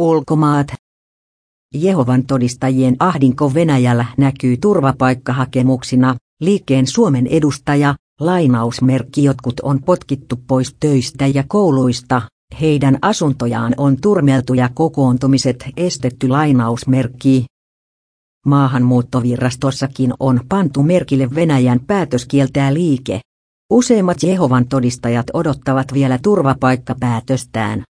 Ulkomaat. Jehovan todistajien ahdinko Venäjällä näkyy turvapaikkahakemuksina, liikkeen Suomen edustaja, lainausmerkki jotkut on potkittu pois töistä ja kouluista, heidän asuntojaan on turmeltu ja kokoontumiset estetty lainausmerkki. Maahanmuuttovirastossakin on pantu merkille Venäjän päätös kieltää liike. Useimmat Jehovan todistajat odottavat vielä turvapaikkapäätöstään.